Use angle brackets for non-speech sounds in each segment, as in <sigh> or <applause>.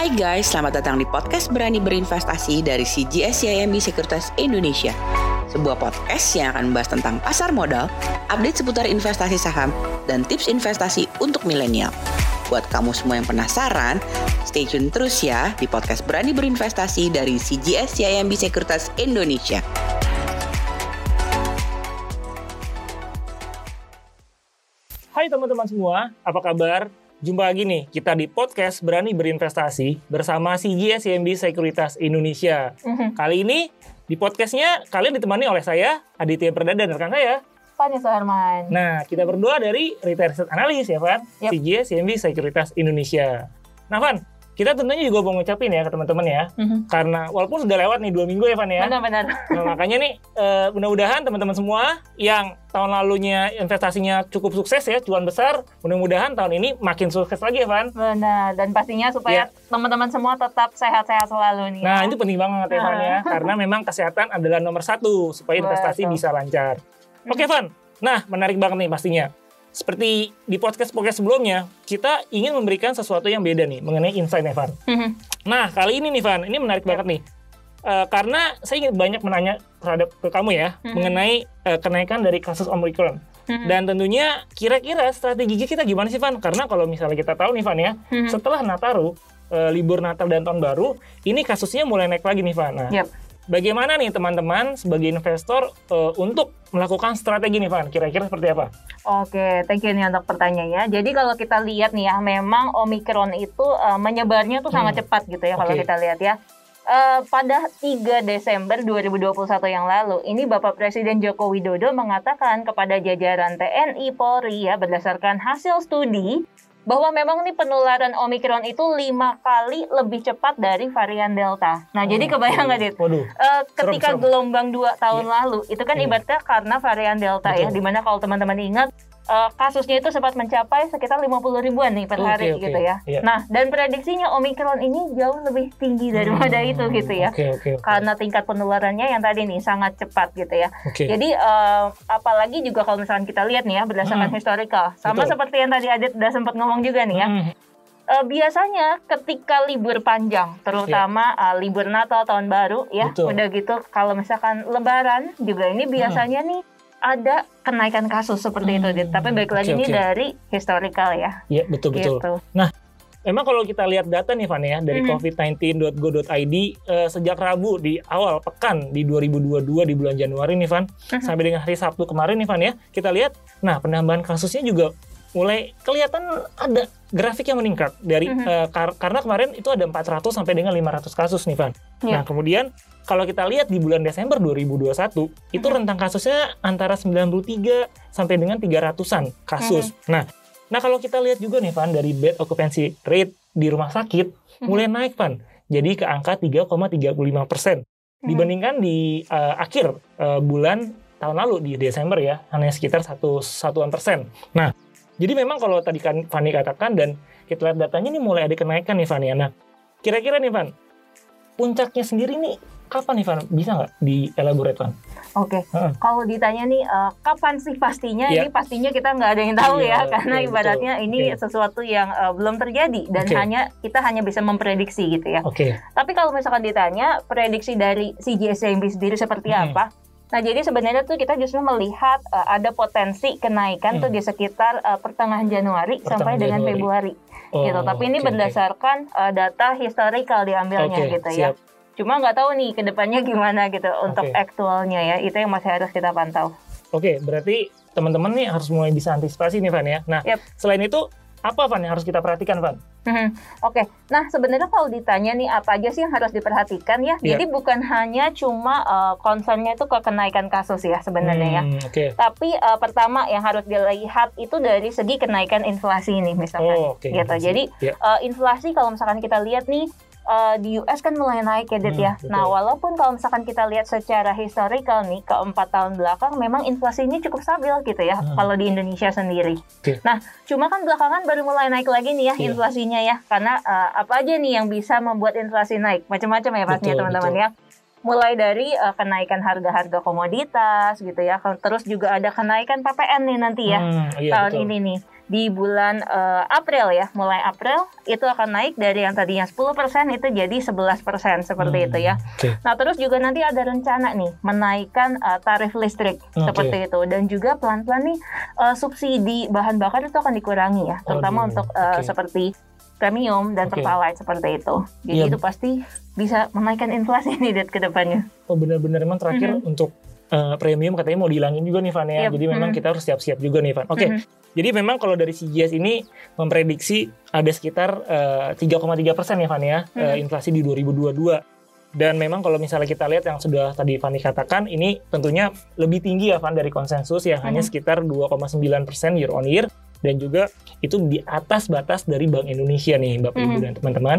Hai guys, selamat datang di podcast Berani Berinvestasi dari CGS CIMB Sekuritas Indonesia. Sebuah podcast yang akan membahas tentang pasar modal, update seputar investasi saham, dan tips investasi untuk milenial. Buat kamu semua yang penasaran, stay tune terus ya di podcast Berani Berinvestasi dari CGS CIMB Sekuritas Indonesia. Hai teman-teman semua, apa kabar? Jumpa lagi nih kita di podcast Berani Berinvestasi bersama CGS CMB Sekuritas Indonesia. Mhm. Kali ini di podcastnya kalian ditemani oleh saya Aditya Perdana dan rekan saya. Fani Suherman. Nah kita berdua dari Retail Research Analyst ya Van, Yap. CGS CMB Sekuritas Indonesia. Nah Van, kita tentunya juga mau ngucapin ya ke teman-teman ya, Mhm. karena walaupun sudah lewat nih dua minggu ya Van ya. Benar-benar. Nah, makanya nih eh, mudah-mudahan teman-teman semua yang tahun lalunya investasinya cukup sukses ya, cuan besar, mudah-mudahan tahun ini makin sukses lagi ya, Van. Benar. Dan pastinya supaya teman-teman semua tetap sehat-sehat selalu nih. Nah, ya. itu penting banget ya, Van ya, karena memang kesehatan adalah nomor satu supaya investasi Betul. bisa lancar. Oke, Van. Nah, menarik banget nih pastinya. Seperti di podcast-podcast sebelumnya, kita ingin memberikan sesuatu yang beda nih mengenai insight nih, Van. Mhm. Nah, kali ini nih, Van, ini menarik banget nih. Eh, karena saya ingin banyak menanya terhadap ke kamu ya Mhm. mengenai eh, kenaikan dari kasus Omicron. Mhm. Dan tentunya kira-kira strategi kita gimana sih Van? Karena kalau misalnya kita tahu nih Van ya, Mhm. setelah Nataru, eh, libur Natal dan Tahun Baru, ini kasusnya mulai naik lagi nih Van. Nah, Yap. Bagaimana nih teman-teman sebagai investor eh, untuk melakukan strategi nih Van? Kira-kira seperti apa? Oke, thank you nih untuk pertanyaannya. Jadi kalau kita lihat nih ya, memang Omicron itu eh, menyebarnya tuh sangat Hmm. cepat gitu ya kalau Oke. kita lihat ya. Eh, pada 3 Desember 2021 yang lalu, ini Bapak Presiden Joko Widodo mengatakan kepada jajaran TNI Polri ya berdasarkan hasil studi bahwa memang nih penularan Omicron itu lima kali lebih cepat dari varian Delta. Nah, jadi Oh, kebayang nggak, Dit? Waduh. Eh, ketika serem. gelombang dua tahun lalu itu kan Iya. ibaratnya karena varian delta ya Betul. di mana kalau teman-teman ingat eh, kasusnya itu sempat mencapai sekitar 50 ribuan nih per hari oke. gitu ya. Iya. Nah dan prediksinya omikron ini jauh lebih tinggi daripada Hmm, itu gitu ya. Oke, oke, oke. Karena tingkat penularannya yang tadi nih sangat cepat gitu ya. Oke. Jadi eh, apalagi juga kalau misalkan kita lihat nih ya berdasarkan Hmm. historical, sama Betul. seperti yang tadi Adit udah sempat ngomong juga nih ya. Hmm, Eh, biasanya ketika libur panjang, terutama eh, libur Natal tahun baru ya, Betul. udah gitu kalau misalkan Lebaran juga ini biasanya nih ada kenaikan kasus seperti itu, Hmm, Dit. Tapi balik lagi oke, nih oke. dari historical ya, Iya, betul betul. gitu. Memang kalau kita lihat data nih Van ya dari Mhm. covid19.go.id eh, sejak Rabu di awal pekan di 2022 di bulan Januari nih Van Mhm. sampai dengan hari Sabtu kemarin nih Van ya kita lihat nah penambahan kasusnya juga mulai kelihatan ada grafik yang meningkat dari Mhm. eh, kar- karena kemarin itu ada 400 sampai dengan 500 kasus nih Van. Nah, Iya. kemudian kalau kita lihat di bulan Desember 2021 itu Mhm. rentang kasusnya antara 93 sampai dengan 300-an kasus. Nah, nah kalau kita lihat juga nih Van dari bed occupancy rate di rumah sakit Mhm. mulai naik Van. Jadi ke angka 3,35 persen Mhm. dibandingkan di eh, akhir eh, bulan tahun lalu di Desember ya hanya sekitar satu satuan persen. Nah, jadi memang kalau tadi kan Fani katakan dan kita lihat datanya ini mulai ada kenaikan nih ya. Nah, kira-kira nih Van, puncaknya sendiri nih kapan nih Van? Bisa nggak di elaborate Van? Oke, Heeh. kalau ditanya nih eh, kapan sih pastinya, Iya. ini pastinya kita nggak ada yang tahu Iya, ya, karena iya, ibaratnya betul. ini Iya. sesuatu yang eh, belum terjadi dan Oke. hanya kita hanya bisa memprediksi gitu ya. Oke. Tapi kalau misalkan ditanya prediksi dari CGSMB sendiri seperti Hmm. apa? Nah, jadi sebenarnya tuh kita justru melihat uh, ada potensi kenaikan Hmm. tuh di sekitar uh, pertengahan Januari Pertengahan sampai dengan Januari. Februari Oh, gitu. Tapi ini oke. berdasarkan uh, data historical diambilnya Oke, gitu ya. siap. Cuma nggak tahu nih ke depannya <laughs> gimana gitu untuk Oke. aktualnya ya. Itu yang masih harus kita pantau. Oke, berarti teman-teman nih harus mulai bisa antisipasi nih Van ya. Nah, Yap. selain itu apa Van yang harus kita perhatikan Van? Mhm. Oke, nah sebenarnya kalau ditanya nih apa aja sih yang harus diperhatikan ya? Iya. Jadi bukan hanya cuma uh, concernnya itu ke kenaikan kasus ya sebenarnya ya. Hmm, Oke. Tapi uh, pertama yang harus dilihat itu dari segi kenaikan inflasi ini misalkan. Oh, oke. Gitu. Jadi Ya. uh, inflasi kalau misalkan kita lihat nih uh, di US kan mulai naik ya, Dit Hmm, ya. betul. Nah, walaupun kalau misalkan kita lihat secara historical nih ke empat tahun belakang memang inflasinya cukup stabil gitu ya Hmm. kalau di Indonesia sendiri. Oke. Nah, cuma kan belakangan baru mulai naik lagi nih ya Iya. inflasinya ya. Karena uh, apa aja nih yang bisa membuat inflasi naik? Macam-macam ya pastinya teman-teman ya mulai dari uh, kenaikan harga-harga komoditas gitu ya. Terus juga ada kenaikan PPN nih nanti ya Hmm, iya, tahun betul. ini nih. Di bulan uh, April ya, mulai April itu akan naik dari yang tadinya 10% itu jadi 11% seperti hmm, itu ya. Okay. Nah, terus juga nanti ada rencana nih menaikkan uh, tarif listrik okay. seperti itu dan juga pelan-pelan nih uh, subsidi bahan bakar itu akan dikurangi ya, terutama oh, untuk uh, okay. seperti premium dan okay. pertalite seperti itu. Jadi ya. itu pasti bisa menaikkan inflasi <laughs> nih ke depannya. Oh benar-benar emang terakhir mm -hmm. untuk uh, premium katanya mau dihilangin juga nih Van ya. Yep. Jadi memang hmm. kita harus siap-siap juga nih Van. Oke. Okay. Hmm. Jadi memang kalau dari CGS ini memprediksi ada sekitar uh, eh, 3,3 persen ya Van ya hmm. uh, inflasi di 2022. Dan memang kalau misalnya kita lihat yang sudah tadi Fani katakan, ini tentunya lebih tinggi ya Van dari konsensus yang hmm. hanya sekitar 2,9 persen year on year. Dan juga itu di atas batas dari Bank Indonesia nih Bapak Ibu hmm. dan teman-teman.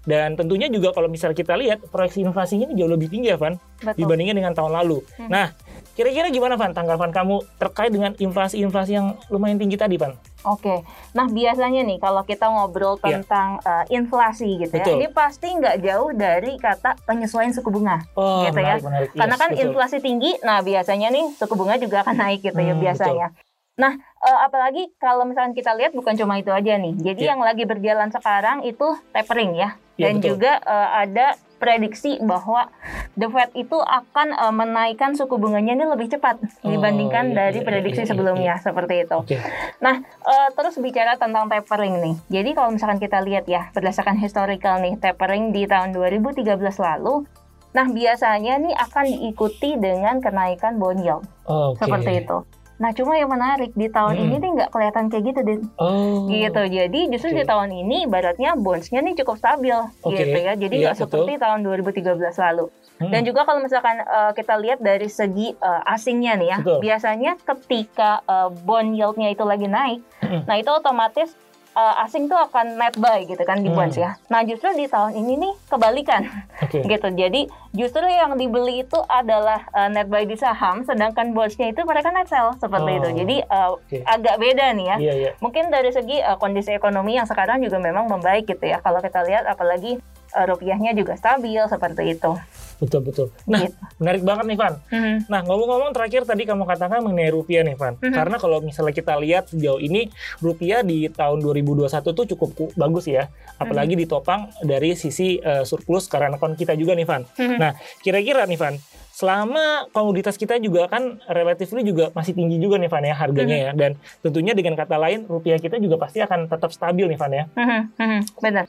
Dan tentunya juga kalau misalnya kita lihat proyeksi inflasinya ini jauh lebih tinggi ya Van dibandingkan dengan tahun lalu. Hmm. Nah, kira-kira gimana Van tanggapan kamu terkait dengan inflasi-inflasi yang lumayan tinggi tadi Van? Oke, nah biasanya nih kalau kita ngobrol iya. tentang yeah. uh, inflasi gitu ya, betul. ya, ini pasti nggak jauh dari kata penyesuaian suku bunga, oh, gitu menarik, ya. Menarik. Karena kan betul. inflasi tinggi, nah biasanya nih suku bunga juga akan naik gitu ya hmm, ya biasanya. Betul. Nah, uh, apalagi kalau misalnya kita lihat bukan cuma itu aja nih. Jadi yeah. yang lagi berjalan sekarang itu tapering ya. Yeah, Dan betul. juga uh, ada prediksi bahwa The Fed itu akan uh, menaikkan suku bunganya ini lebih cepat oh, dibandingkan iya, dari iya, prediksi iya, iya, sebelumnya iya. seperti itu. Okay. Nah, uh, terus bicara tentang tapering nih. Jadi kalau misalkan kita lihat ya berdasarkan historical nih tapering di tahun 2013 lalu Nah, biasanya nih akan diikuti dengan kenaikan bond yield. Oh, okay. Seperti itu. Nah, cuma yang menarik di tahun hmm. ini nih nggak kelihatan kayak gitu, Din. Oh. Gitu. Jadi justru okay. di tahun ini ibaratnya bondsnya nih cukup stabil, okay. gitu ya. Jadi iya, nggak yeah, seperti tahun 2013 lalu. Hmm. Dan juga kalau misalkan uh, kita lihat dari segi uh, asingnya nih ya, betul. biasanya ketika uh, bond yieldnya itu lagi naik, hmm. nah itu otomatis uh, asing tuh akan net buy gitu kan di hmm. bonds ya. Nah justru di tahun ini nih kebalikan okay. <laughs> gitu. Jadi justru yang dibeli itu adalah uh, net buy di saham, sedangkan bondsnya itu mereka net sell seperti oh. itu. Jadi uh, okay. agak beda nih ya. Yeah, yeah. Mungkin dari segi uh, kondisi ekonomi yang sekarang juga memang membaik gitu ya. Kalau kita lihat apalagi uh, rupiahnya juga stabil seperti itu. Betul betul. Nah, gitu. menarik banget nih Van. Mm-hmm. Nah, ngomong-ngomong terakhir tadi kamu katakan mengenai rupiah nih Van. Mm-hmm. Karena kalau misalnya kita lihat sejauh ini rupiah di tahun 2021 tuh cukup bagus ya. Apalagi mm-hmm. ditopang dari sisi uh, surplus karena akun kita juga nih Van. Mm-hmm. Nah, kira-kira nih Van, selama komoditas kita juga kan relatif juga masih tinggi juga nih Van ya harganya mm-hmm. ya dan tentunya dengan kata lain rupiah kita juga pasti akan tetap stabil nih Van ya. Mm-hmm. Mm-hmm. Benar.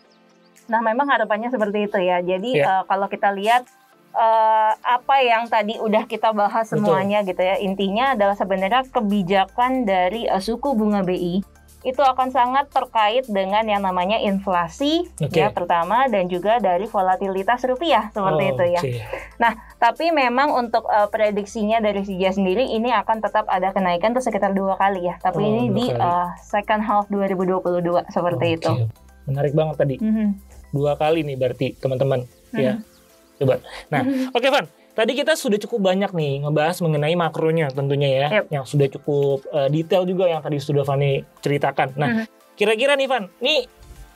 Nah memang harapannya seperti itu ya. Jadi yeah. uh, kalau kita lihat uh, apa yang tadi udah kita bahas semuanya Betul. gitu ya. Intinya adalah sebenarnya kebijakan dari uh, suku bunga BI itu akan sangat terkait dengan yang namanya inflasi okay. ya pertama dan juga dari volatilitas rupiah seperti oh, itu ya. Okay. Nah, tapi memang untuk uh, prediksinya dari CJ sendiri ini akan tetap ada kenaikan tuh sekitar dua kali ya. Tapi oh, ini di uh, second half 2022 seperti okay. itu. Menarik banget tadi. Mm -hmm. Dua kali nih berarti teman-teman mm -hmm. ya. Coba. Nah, oke okay, Van. Tadi kita sudah cukup banyak nih ngebahas mengenai makronya tentunya ya, yep. yang sudah cukup uh, detail juga yang tadi sudah Fani ceritakan. Nah, mm-hmm. kira-kira nih Van, ini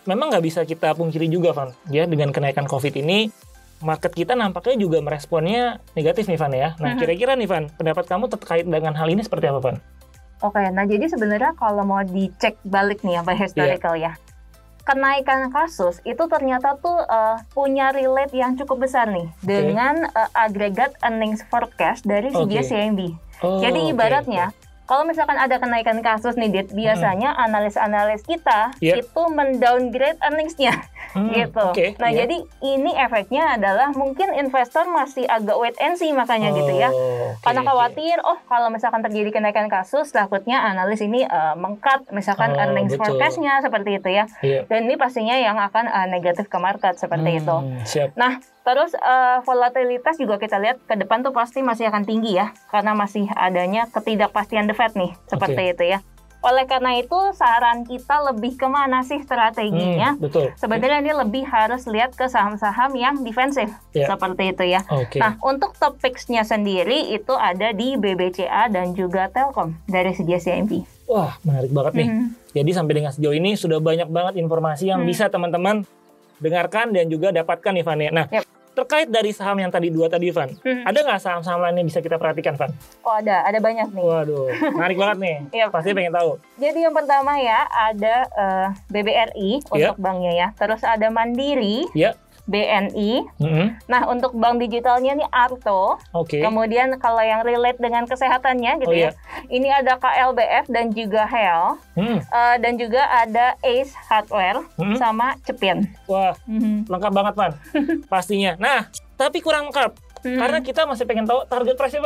memang nggak bisa kita pungkiri juga Van, ya dengan kenaikan COVID ini market kita nampaknya juga meresponnya negatif nih Van ya. Nah, mm-hmm. kira-kira nih Van, pendapat kamu terkait dengan hal ini seperti apa Van? Oke, nah jadi sebenarnya kalau mau dicek balik nih apa historical yeah. ya kenaikan kasus itu ternyata tuh uh, punya relate yang cukup besar nih okay. dengan uh, agregat earnings forecast dari CGS okay. Oh, Jadi ibaratnya okay kalau misalkan ada kenaikan kasus nih, Dit, biasanya hmm. analis-analis kita yeah. itu mendowngrade earningsnya, hmm, gitu. Okay, nah, yeah. jadi ini efeknya adalah mungkin investor masih agak wait and see makanya oh, gitu ya, okay, karena khawatir, okay. oh kalau misalkan terjadi kenaikan kasus, takutnya analis ini uh, mengkat misalkan oh, earnings forecastnya seperti itu ya, yeah. dan ini pastinya yang akan uh, negatif ke market seperti hmm, itu. Siap. Nah, Terus uh, volatilitas juga kita lihat ke depan tuh pasti masih akan tinggi ya, karena masih adanya ketidakpastian The Fed nih, seperti okay. itu ya. Oleh karena itu saran kita lebih ke mana sih strateginya? Hmm, betul. Sebenarnya ini lebih harus lihat ke saham-saham yang defensif yeah. seperti itu ya. Okay. Nah untuk topicsnya sendiri itu ada di BBCA dan juga Telkom dari segi CMP. Wah menarik banget nih. -hmm. Jadi sampai dengan sejauh ini sudah banyak banget informasi yang hmm. bisa teman-teman dengarkan dan juga dapatkan nih Fania. Nah, yep. terkait dari saham yang tadi dua tadi, Van. Hmm. Ada nggak saham-saham lain yang bisa kita perhatikan, Van? Oh ada, ada banyak nih. Waduh, menarik banget nih. <laughs> Iya. Pasti pengen tahu. Jadi yang pertama ya ada eh, BBRI untuk banknya ya. Terus ada Mandiri, Ya. BNI. Mhm. Nah untuk bank digitalnya nih Arto. Oke. Kemudian kalau yang relate dengan kesehatannya gitu Oh, iya. ya. Ini ada KLBF dan juga Health. Hmm. Eh, dan juga ada Ace Hardware Hmm. sama Cepin. Wah, Mhm. lengkap banget, Van. <laughs> Pastinya. Nah, tapi kurang lengkap. Mhm. Karena kita masih pengen tahu target price.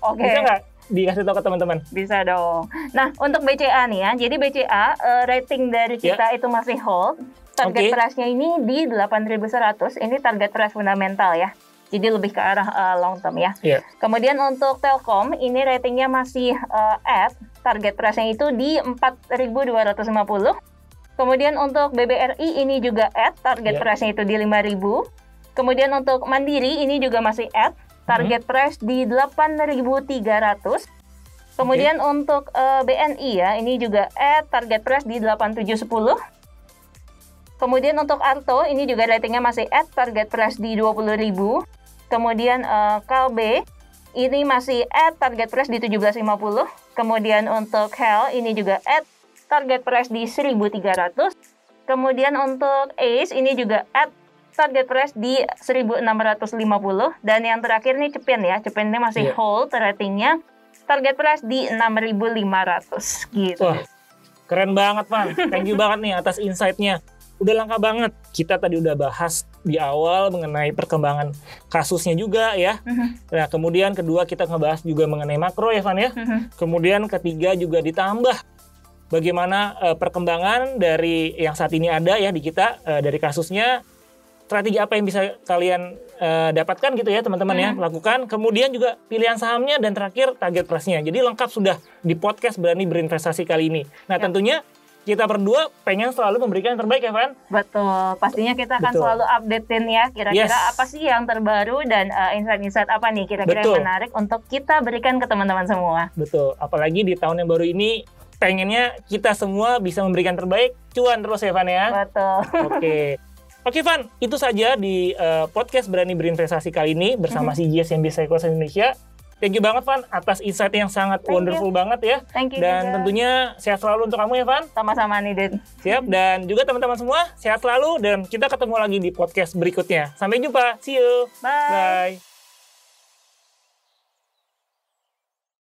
Oke. Bisa nggak dikasih tahu ke teman-teman? Bisa dong. Nah, untuk BCA nih ya. Jadi BCA eh, rating dari Ya. kita itu masih hold. Target Oke. price-nya ini di 8.100. Ini target price fundamental ya. Jadi lebih ke arah eh, long term ya. Iya. Kemudian untuk Telkom ini ratingnya masih eh, at target price-nya itu di 4.250. Kemudian untuk BBRI ini juga at target Iya. price-nya itu di 5.000. Kemudian untuk Mandiri ini juga masih at target price di 8.300. Kemudian untuk eh, BNI ya, ini juga at target price di 8710. Kemudian untuk Arto ini juga ratingnya masih at target price di 20.000. Kemudian eh, Kalbe ini masih at target price di 1750. Kemudian untuk Hell ini juga at target price di 1300. Kemudian untuk Ace ini juga at target price di 1650 dan yang terakhir nih Cepin ya. Cepin ini masih Iya. hold ratingnya target price di 6500 gitu. Wah, keren banget, Van. Thank you banget nih atas insight-nya. Udah lengkap banget. Kita tadi udah bahas di awal mengenai perkembangan kasusnya juga ya. Mhm, Nah, kemudian kedua kita ngebahas juga mengenai makro ya, Van ya. mhm. Kemudian ketiga juga ditambah bagaimana eh, perkembangan dari yang saat ini ada ya di kita eh, dari kasusnya strategi apa yang bisa kalian eh, dapatkan gitu ya teman-teman ya lakukan kemudian juga pilihan sahamnya dan terakhir target price-nya jadi lengkap sudah di podcast berani berinvestasi kali ini nah Ya. tentunya kita berdua pengen selalu memberikan yang terbaik ya Van Betul, pastinya kita akan Betul. selalu updatein ya kira-kira Yes. apa sih yang terbaru dan uh, insight-insight apa nih kira-kira yang menarik untuk kita berikan ke teman-teman semua. betul apalagi di tahun yang baru ini pengennya kita semua bisa memberikan terbaik cuan terus ya Van ya Betul. Oke. <laughs> Oke Van, itu saja di eh, podcast Berani Berinvestasi kali ini bersama Mhm. si GS yang bisa Equals Indonesia. Thank you banget Van atas insight yang sangat Thank you. wonderful banget ya. Thank you Dan juga. tentunya sehat selalu untuk kamu ya Van. sama-sama nih Din. Siap dan juga teman-teman semua sehat selalu dan kita ketemu lagi di podcast berikutnya. Sampai jumpa. See you. Bye. Bye.